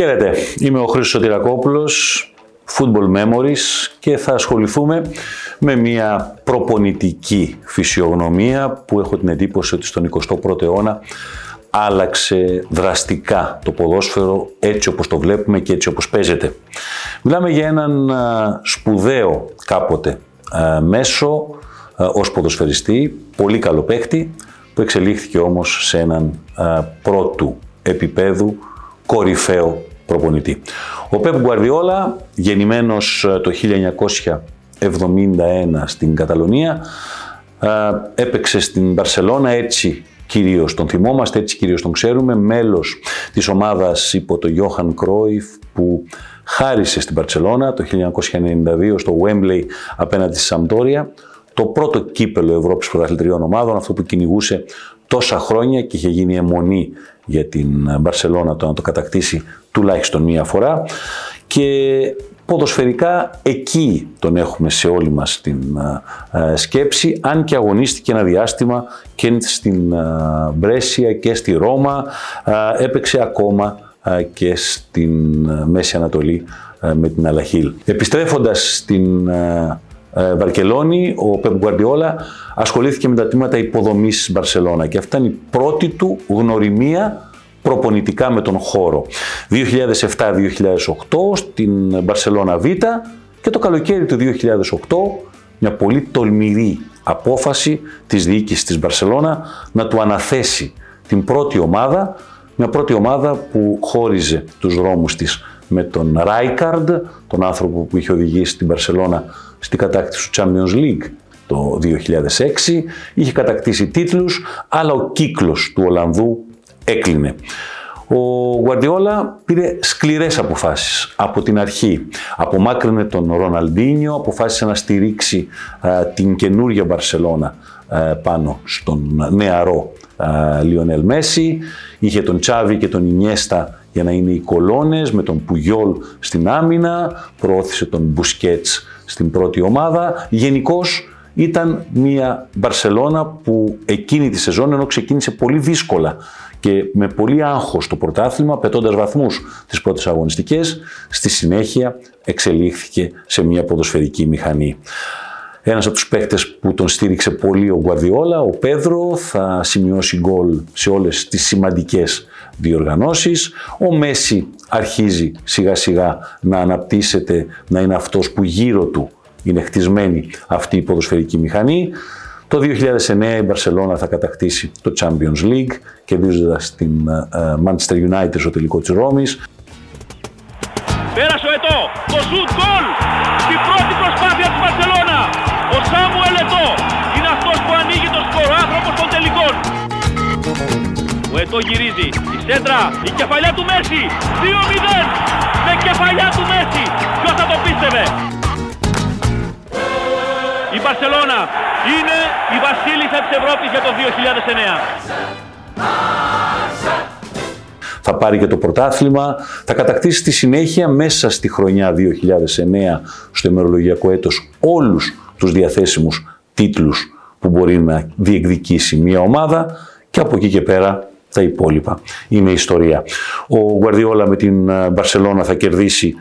Χαίρετε, είμαι ο Χρήστος Σωτηρακόπουλος, Football Memories και θα ασχοληθούμε με μια προπονητική φυσιογνωμία που έχω την εντύπωση ότι στον 21ο αιώνα άλλαξε δραστικά το ποδόσφαιρο έτσι όπως το βλέπουμε και έτσι όπως παίζεται. Μιλάμε για έναν σπουδαίο κάποτε μέσο ως ποδοσφαιριστή, πολύ καλό παίχτη, που εξελίχθηκε όμως σε έναν πρώτου επίπεδου κορυφαίο προπονητή. Ο Πεπ Γκουαρδιόλα, γεννημένος το 1971 στην Καταλωνία, έπαιξε στην Μπαρσελώνα έτσι κυρίως τον θυμόμαστε, έτσι κυρίως τον ξέρουμε, μέλος της ομάδας υπό το Johan Κρόιφ που χάρισε στην Μπαρσελώνα το 1992 στο Wembley απέναντι στη Σαμπτόρια, το πρώτο κύπελο Ευρώπης Πρωταθλητριών Ομάδων, αυτό που κυνηγούσε τόσα χρόνια και είχε γίνει αιμονή για την Μπαρσελώνα το να το κατακτήσει τουλάχιστον μία φορά και ποδοσφαιρικά εκεί τον έχουμε σε όλη μας την σκέψη, αν και αγωνίστηκε ένα διάστημα και στην Μπρέσια και στη Ρώμα, έπαιξε ακόμα και στην Μέση Ανατολή με την Αλαχίλ. Επιστρέφοντας στην Βαρκελόνη, ο Πεπ Γκουαρδιόλα ασχολήθηκε με τα τμήματα υποδομής της Μπαρσελώνα και αυτά είναι η πρώτη του γνωριμία προπονητικά με τον χώρο. 2007-2008 στην Μπαρσελώνα Β και το καλοκαίρι του 2008 μια πολύ τολμηρή απόφαση της διοίκησης της Μπαρσελώνα να του αναθέσει την πρώτη ομάδα, μια πρώτη ομάδα που χώριζε τους δρόμους της με τον Ράικαρντ, τον άνθρωπο που είχε οδηγήσει την Μπαρσελώνα στην κατάκτηση του Champions League το 2006, είχε κατακτήσει τίτλους, αλλά ο κύκλος του Ολλανδού έκλεινε. Ο Γουαρδιόλα πήρε σκληρές αποφάσεις από την αρχή. Απομάκρυνε τον Ροναλντίνιο, αποφάσισε να στηρίξει την καινούργια Μπαρσελώνα πάνω στον νεαρό Λιονέλ Μέση. Είχε τον Τσάβη και τον Ινιέστα για να είναι οι κολόνες, με τον Πουγιόλ στην άμυνα, προώθησε τον Μπουσκέτς στην πρώτη ομάδα. Γενικώς ήταν μια Μπαρσελώνα που εκείνη τη σεζόν, ενώ ξεκίνησε πολύ δύσκολα και με πολύ άγχος το πρωτάθλημα, πετώντας βαθμούς τις πρώτες αγωνιστικές, στη συνέχεια εξελίχθηκε σε μια ποδοσφαιρική μηχανή. Ένας από τους παίκτες που τον στήριξε πολύ ο Γκουαρδιόλα, ο Πέδρο, θα σημειώσει γκολ σε όλες τις σημαντικές διοργανώσεις. Ο Μέση αρχίζει σιγά σιγά να αναπτύσσεται, να είναι αυτός που γύρω του είναι χτισμένη αυτή η ποδοσφαιρική μηχανή. Το 2009 η Μπαρσελόνα θα κατακτήσει το Champions League, κερδίζοντας την ε, ε, Manchester United στο τελικό της Ρώμης. Πέρασε ο Ετώ, το σουτ γκολ, Ο Ετώ γυρίζει, η σέντρα, η κεφαλιά του Μέση, 2-0, με κεφαλιά του Μέση. Ποιος θα το πίστευε; Η Μπαρσελώνα είναι η βασίλισσα της Ευρώπης για το 2009. Θα πάρει και το πρωτάθλημα, θα κατακτήσει στη συνέχεια μέσα στη χρονιά 2009 στο ημερολογιακό έτος όλους τους διαθέσιμους τίτλους που μπορεί να διεκδικήσει μια ομάδα και από εκεί και πέρα τα υπόλοιπα είναι ιστορία. Ο Γουαρδιόλα με την Μπαρσελώνα θα κερδίσει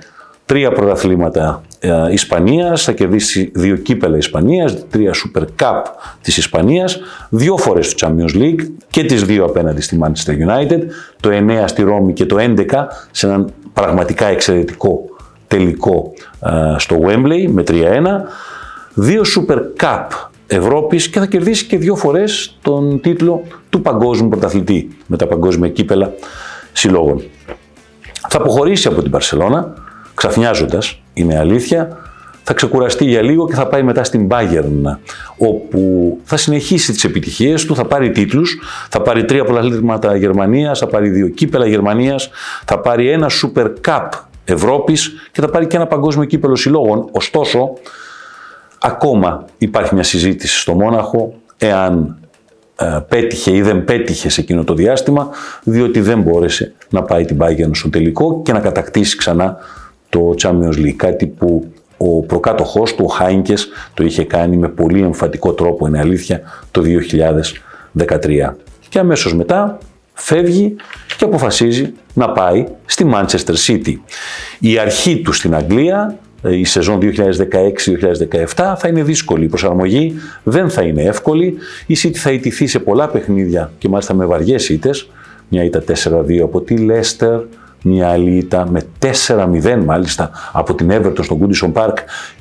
τρία πρωταθλήματα ε, Ισπανίας, θα κερδίσει δύο κύπελα Ισπανίας, τρία Super Cup της Ισπανίας, δύο φορές το Champions League και τις δύο απέναντι στη Manchester United, το 9 στη Ρώμη και το 11 σε έναν πραγματικά εξαιρετικό τελικό ε, στο Wembley με 3-1, δύο Super Cup Ευρώπης και θα κερδίσει και δύο φορές τον τίτλο του παγκόσμιου πρωταθλητή με τα παγκόσμια κύπελα συλλόγων. Θα αποχωρήσει από την Παρσελώνα, ξαφνιάζοντας, είναι αλήθεια, θα ξεκουραστεί για λίγο και θα πάει μετά στην Bayern, όπου θα συνεχίσει τις επιτυχίες του, θα πάρει τίτλους, θα πάρει τρία πρωταθλήματα Γερμανίας, θα πάρει δύο κύπελα Γερμανίας, θα πάρει ένα Super Cup Ευρώπης και θα πάρει και ένα παγκόσμιο κύπελο συλλόγων. Ωστόσο, ακόμα υπάρχει μια συζήτηση στο Μόναχο εάν ε, πέτυχε ή δεν πέτυχε σε εκείνο το διάστημα, διότι δεν μπόρεσε να πάει την Bayern στο τελικό και να κατακτήσει ξανά το Champions League, κάτι που ο προκάτοχός του, ο Χάινκες, το είχε κάνει με πολύ εμφατικό τρόπο, είναι αλήθεια, το 2013. Και αμέσως μετά φεύγει και αποφασίζει να πάει στη Manchester City. Η αρχή του στην Αγγλία η σεζόν 2016-2017 θα είναι δύσκολη. Η προσαρμογή δεν θα είναι εύκολη. Η City θα ιτηθεί σε πολλά παιχνίδια και μάλιστα με βαριές ήττες. Μια ήττα 4-2 από τη Leicester, μια άλλη ήττα με 4-0 μάλιστα από την Everton στο Goodison Park.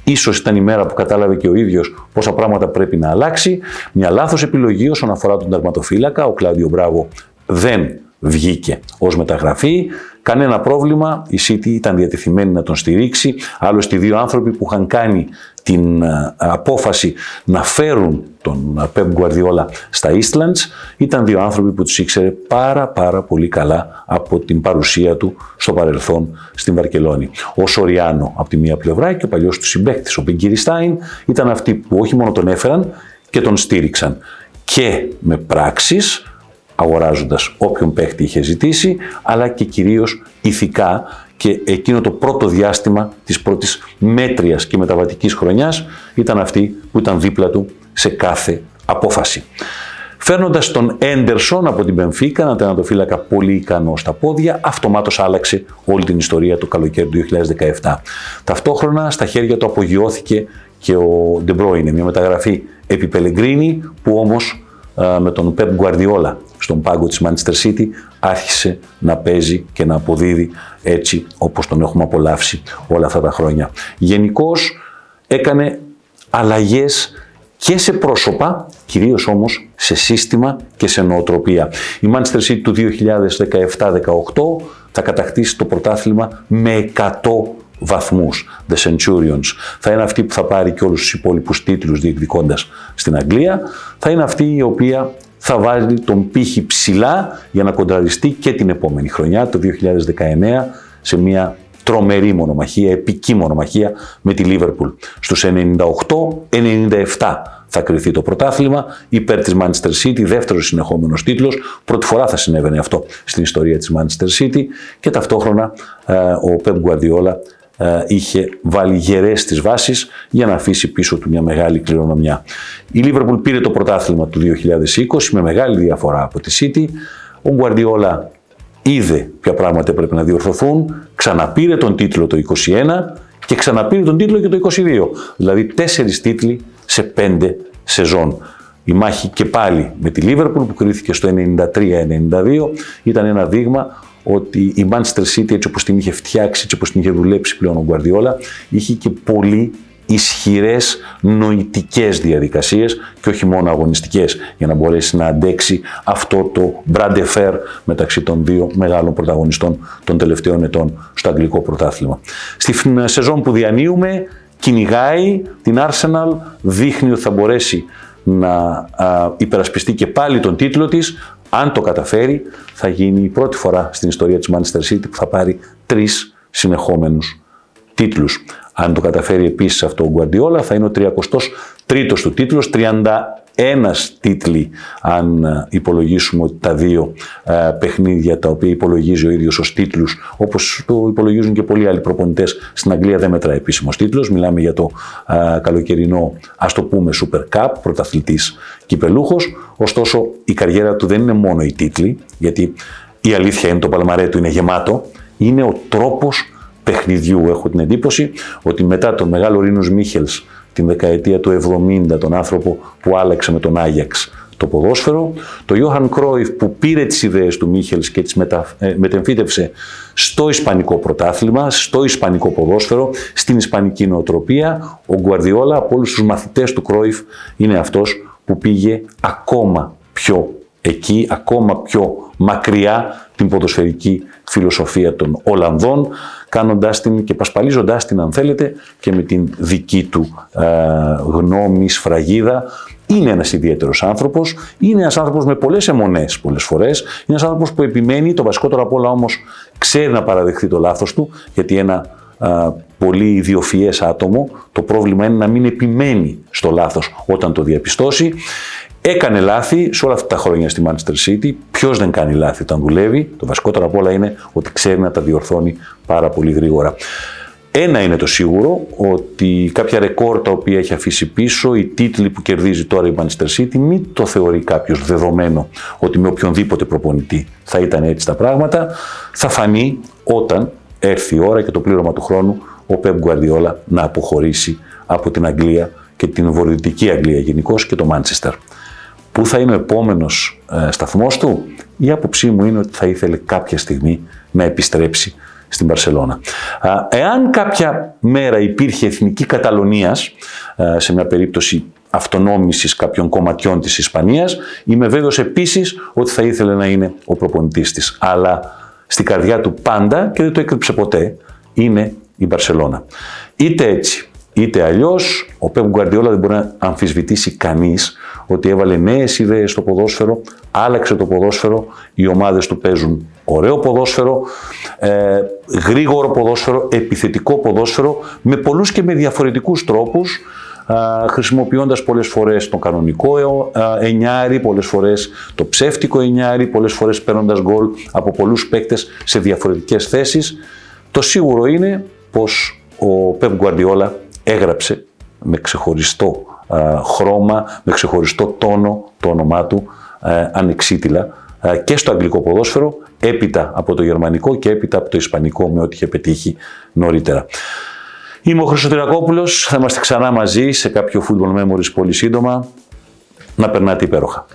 Ίσως ήταν η μέρα που κατάλαβε και ο ίδιος πόσα πράγματα πρέπει να αλλάξει. Μια λάθος επιλογή όσον αφορά τον τερματοφύλακα. Ο Κλάδιο Μπράβο δεν βγήκε ως μεταγραφή. Κανένα πρόβλημα, η City ήταν διατεθειμένη να τον στηρίξει. Άλλωστε οι δύο άνθρωποι που είχαν κάνει την ε, απόφαση να φέρουν τον ε, Pep Guardiola στα Eastlands ήταν δύο άνθρωποι που τους ήξερε πάρα πάρα πολύ καλά από την παρουσία του στο παρελθόν στην Βαρκελόνη. Ο Σοριάνο από τη μία πλευρά και ο παλιός του συμπαίκτης, ο Μπεγκυριστάιν, ήταν αυτοί που όχι μόνο τον έφεραν και τον στήριξαν και με πράξεις αγοράζοντας όποιον παίχτη είχε ζητήσει, αλλά και κυρίως ηθικά και εκείνο το πρώτο διάστημα της πρώτης μέτριας και μεταβατικής χρονιάς ήταν αυτή που ήταν δίπλα του σε κάθε απόφαση. Φέρνοντας τον Έντερσον από την Πενφύκα, ένα τερματοφύλακα πολύ ικανό στα πόδια, αυτομάτως άλλαξε όλη την ιστορία του καλοκαίρι του 2017. Ταυτόχρονα στα χέρια του απογειώθηκε και ο Ντεμπρόινε, μια μεταγραφή επί Πελεγκρίνη, που όμως με τον Pep Guardiola στον πάγκο της Manchester City άρχισε να παίζει και να αποδίδει έτσι όπως τον έχουμε απολαύσει όλα αυτά τα χρόνια. Γενικώς έκανε αλλαγές και σε πρόσωπα, κυρίως όμως σε σύστημα και σε νοοτροπία. Η Manchester City του 2017-18 θα κατακτήσει το πρωτάθλημα με 100 βαθμούς, The Centurions. Θα είναι αυτή που θα πάρει και όλους τους υπόλοιπους τίτλους διεκδικώντας στην Αγγλία. Θα είναι αυτή η οποία θα βάλει τον πύχη ψηλά για να κοντραριστεί και την επόμενη χρονιά, το 2019, σε μια τρομερή μονομαχία, επική μονομαχία με τη Λίβερπουλ. Στους 98-97 θα κρυθεί το πρωτάθλημα υπέρ της Manchester City, δεύτερος συνεχόμενος τίτλος. Πρώτη φορά θα συνέβαινε αυτό στην ιστορία της Manchester City και ταυτόχρονα ε, ο Pep Guardiola ε, είχε βάλει γερές τις βάσεις για να αφήσει πίσω του μια μεγάλη κληρονομιά. Η Λίβερπουλ πήρε το πρωτάθλημα του 2020 με μεγάλη διαφορά από τη City. Ο Γκουαρδιόλα είδε ποια πράγματα πρέπει να διορθωθούν, ξαναπήρε τον τίτλο το 2021 και ξαναπήρε τον τίτλο και το 2022. Δηλαδή τέσσερις τίτλοι σε πέντε σεζόν. Η μάχη και πάλι με τη Λίβερπουλ που κρίθηκε στο 93-92 ήταν ένα δείγμα ότι η Manchester City έτσι όπως την είχε φτιάξει, έτσι όπως την είχε δουλέψει πλέον ο Guardiola, είχε και πολύ ισχυρές νοητικές διαδικασίες και όχι μόνο αγωνιστικές για να μπορέσει να αντέξει αυτό το brand fair μεταξύ των δύο μεγάλων πρωταγωνιστών των τελευταίων ετών στο αγγλικό πρωτάθλημα. Στη σεζόν που διανύουμε κυνηγάει την Arsenal, δείχνει ότι θα μπορέσει να υπερασπιστεί και πάλι τον τίτλο της, αν το καταφέρει, θα γίνει η πρώτη φορά στην ιστορία της Manchester City που θα πάρει τρεις συνεχόμενους τίτλους. Αν το καταφέρει επίσης αυτό ο Guardiola, θα είναι ο 33ος του τίτλος, 31 τίτλοι αν ε, υπολογίσουμε ότι τα δύο ε, παιχνίδια τα οποία υπολογίζει ο ίδιος ως τίτλους, όπως το υπολογίζουν και πολλοί άλλοι προπονητές στην Αγγλία δεν μετράει επίσημος τίτλος. Μιλάμε για το ε, καλοκαιρινό, ας το πούμε, Super Cup, πρωταθλητής κυπελούχος. Ωστόσο, η καριέρα του δεν είναι μόνο οι τίτλοι, γιατί η αλήθεια είναι το παλμαρέ του είναι γεμάτο, είναι ο τρόπος παιχνιδιού. Έχω την εντύπωση ότι μετά τον μεγάλο Ρίνους Μίχελς την δεκαετία του 70, τον άνθρωπο που άλλαξε με τον Άγιαξ το ποδόσφαιρο, το Ιώχαν Κρόιφ που πήρε τις ιδέες του Μίχελς και τις μετα... Ε, μετεμφύτευσε στο Ισπανικό πρωτάθλημα, στο Ισπανικό ποδόσφαιρο, στην Ισπανική νοοτροπία. Ο Γκουαρδιόλα από όλους τους μαθητές του Κρόιφ είναι αυτός που πήγε ακόμα πιο εκεί, ακόμα πιο μακριά την ποδοσφαιρική φιλοσοφία των Ολλανδών, κάνοντάς την και πασπαλίζοντάς την αν θέλετε και με την δική του ε, γνώμη, σφραγίδα. Είναι ένας ιδιαίτερος άνθρωπος, είναι ένας άνθρωπος με πολλές αιμονές πολλές φορές, είναι ένας άνθρωπος που επιμένει, το βασικότερο απ' όλα όμως ξέρει να παραδεχθεί το λάθος του, γιατί ένα α, πολύ ιδιοφιές άτομο, το πρόβλημα είναι να μην επιμένει στο λάθος όταν το διαπιστώσει. Έκανε λάθη σε όλα αυτά τα χρόνια στη Manchester City. Ποιος δεν κάνει λάθη όταν δουλεύει; Το βασικότερο απ' όλα είναι ότι ξέρει να τα διορθώνει πάρα πολύ γρήγορα. Ένα είναι το σίγουρο, ότι κάποια ρεκόρ τα οποία έχει αφήσει πίσω, οι τίτλοι που κερδίζει τώρα η Manchester City, μην το θεωρεί κάποιος δεδομένο ότι με οποιονδήποτε προπονητή θα ήταν έτσι τα πράγματα. Θα φανεί όταν έρθει η ώρα και το πλήρωμα του χρόνου ο Pep Guardiola να αποχωρήσει από την Αγγλία και την βορειοδυτική Αγγλία γενικώς και το Μάντσεστερ. Πού θα είναι ο επόμενος ε, σταθμός του, η άποψή μου είναι ότι θα ήθελε κάποια στιγμή να επιστρέψει στην Παρσελώνα. Εάν κάποια μέρα υπήρχε εθνική Καταλωνίας, ε, σε μια περίπτωση αυτονόμησης κάποιων κομματιών της Ισπανίας, είμαι βέβαιος επίσης ότι θα ήθελε να είναι ο προπονητής της. Αλλά στη καρδιά του πάντα, και δεν το έκρυψε ποτέ, είναι η Μπαρσελώνα. Είτε έτσι, είτε αλλιώς, ο Πέμπ Γκουαρδιόλα δεν μπορεί να αμφισβητήσει κανείς ότι έβαλε νέες ιδέες στο ποδόσφαιρο, άλλαξε το ποδόσφαιρο, οι ομάδες του παίζουν ωραίο ποδόσφαιρο, ε, γρήγορο ποδόσφαιρο, επιθετικό ποδόσφαιρο, με πολλούς και με διαφορετικούς τρόπους, χρησιμοποιώντας πολλές φορές το κανονικό ε, εννιάρι, πολλές φορές το ψεύτικο εννιάρι, πολλές φορές παίρνοντας γκολ από πολλούς παίκτες σε διαφορετικές θέσεις. Το σίγουρο είναι πως ο Πεπ Γκουαρδιόλα έγραψε με ξεχωριστό χρώμα, με ξεχωριστό τόνο το όνομά του ε, ανεξίτηλα και στο αγγλικό ποδόσφαιρο, έπειτα από το γερμανικό και έπειτα από το ισπανικό με ό,τι είχε πετύχει νωρίτερα. Είμαι ο Χρυσοτηρακόπουλος, θα είμαστε ξανά μαζί σε κάποιο Football Memories πολύ σύντομα. Να περνάτε υπέροχα.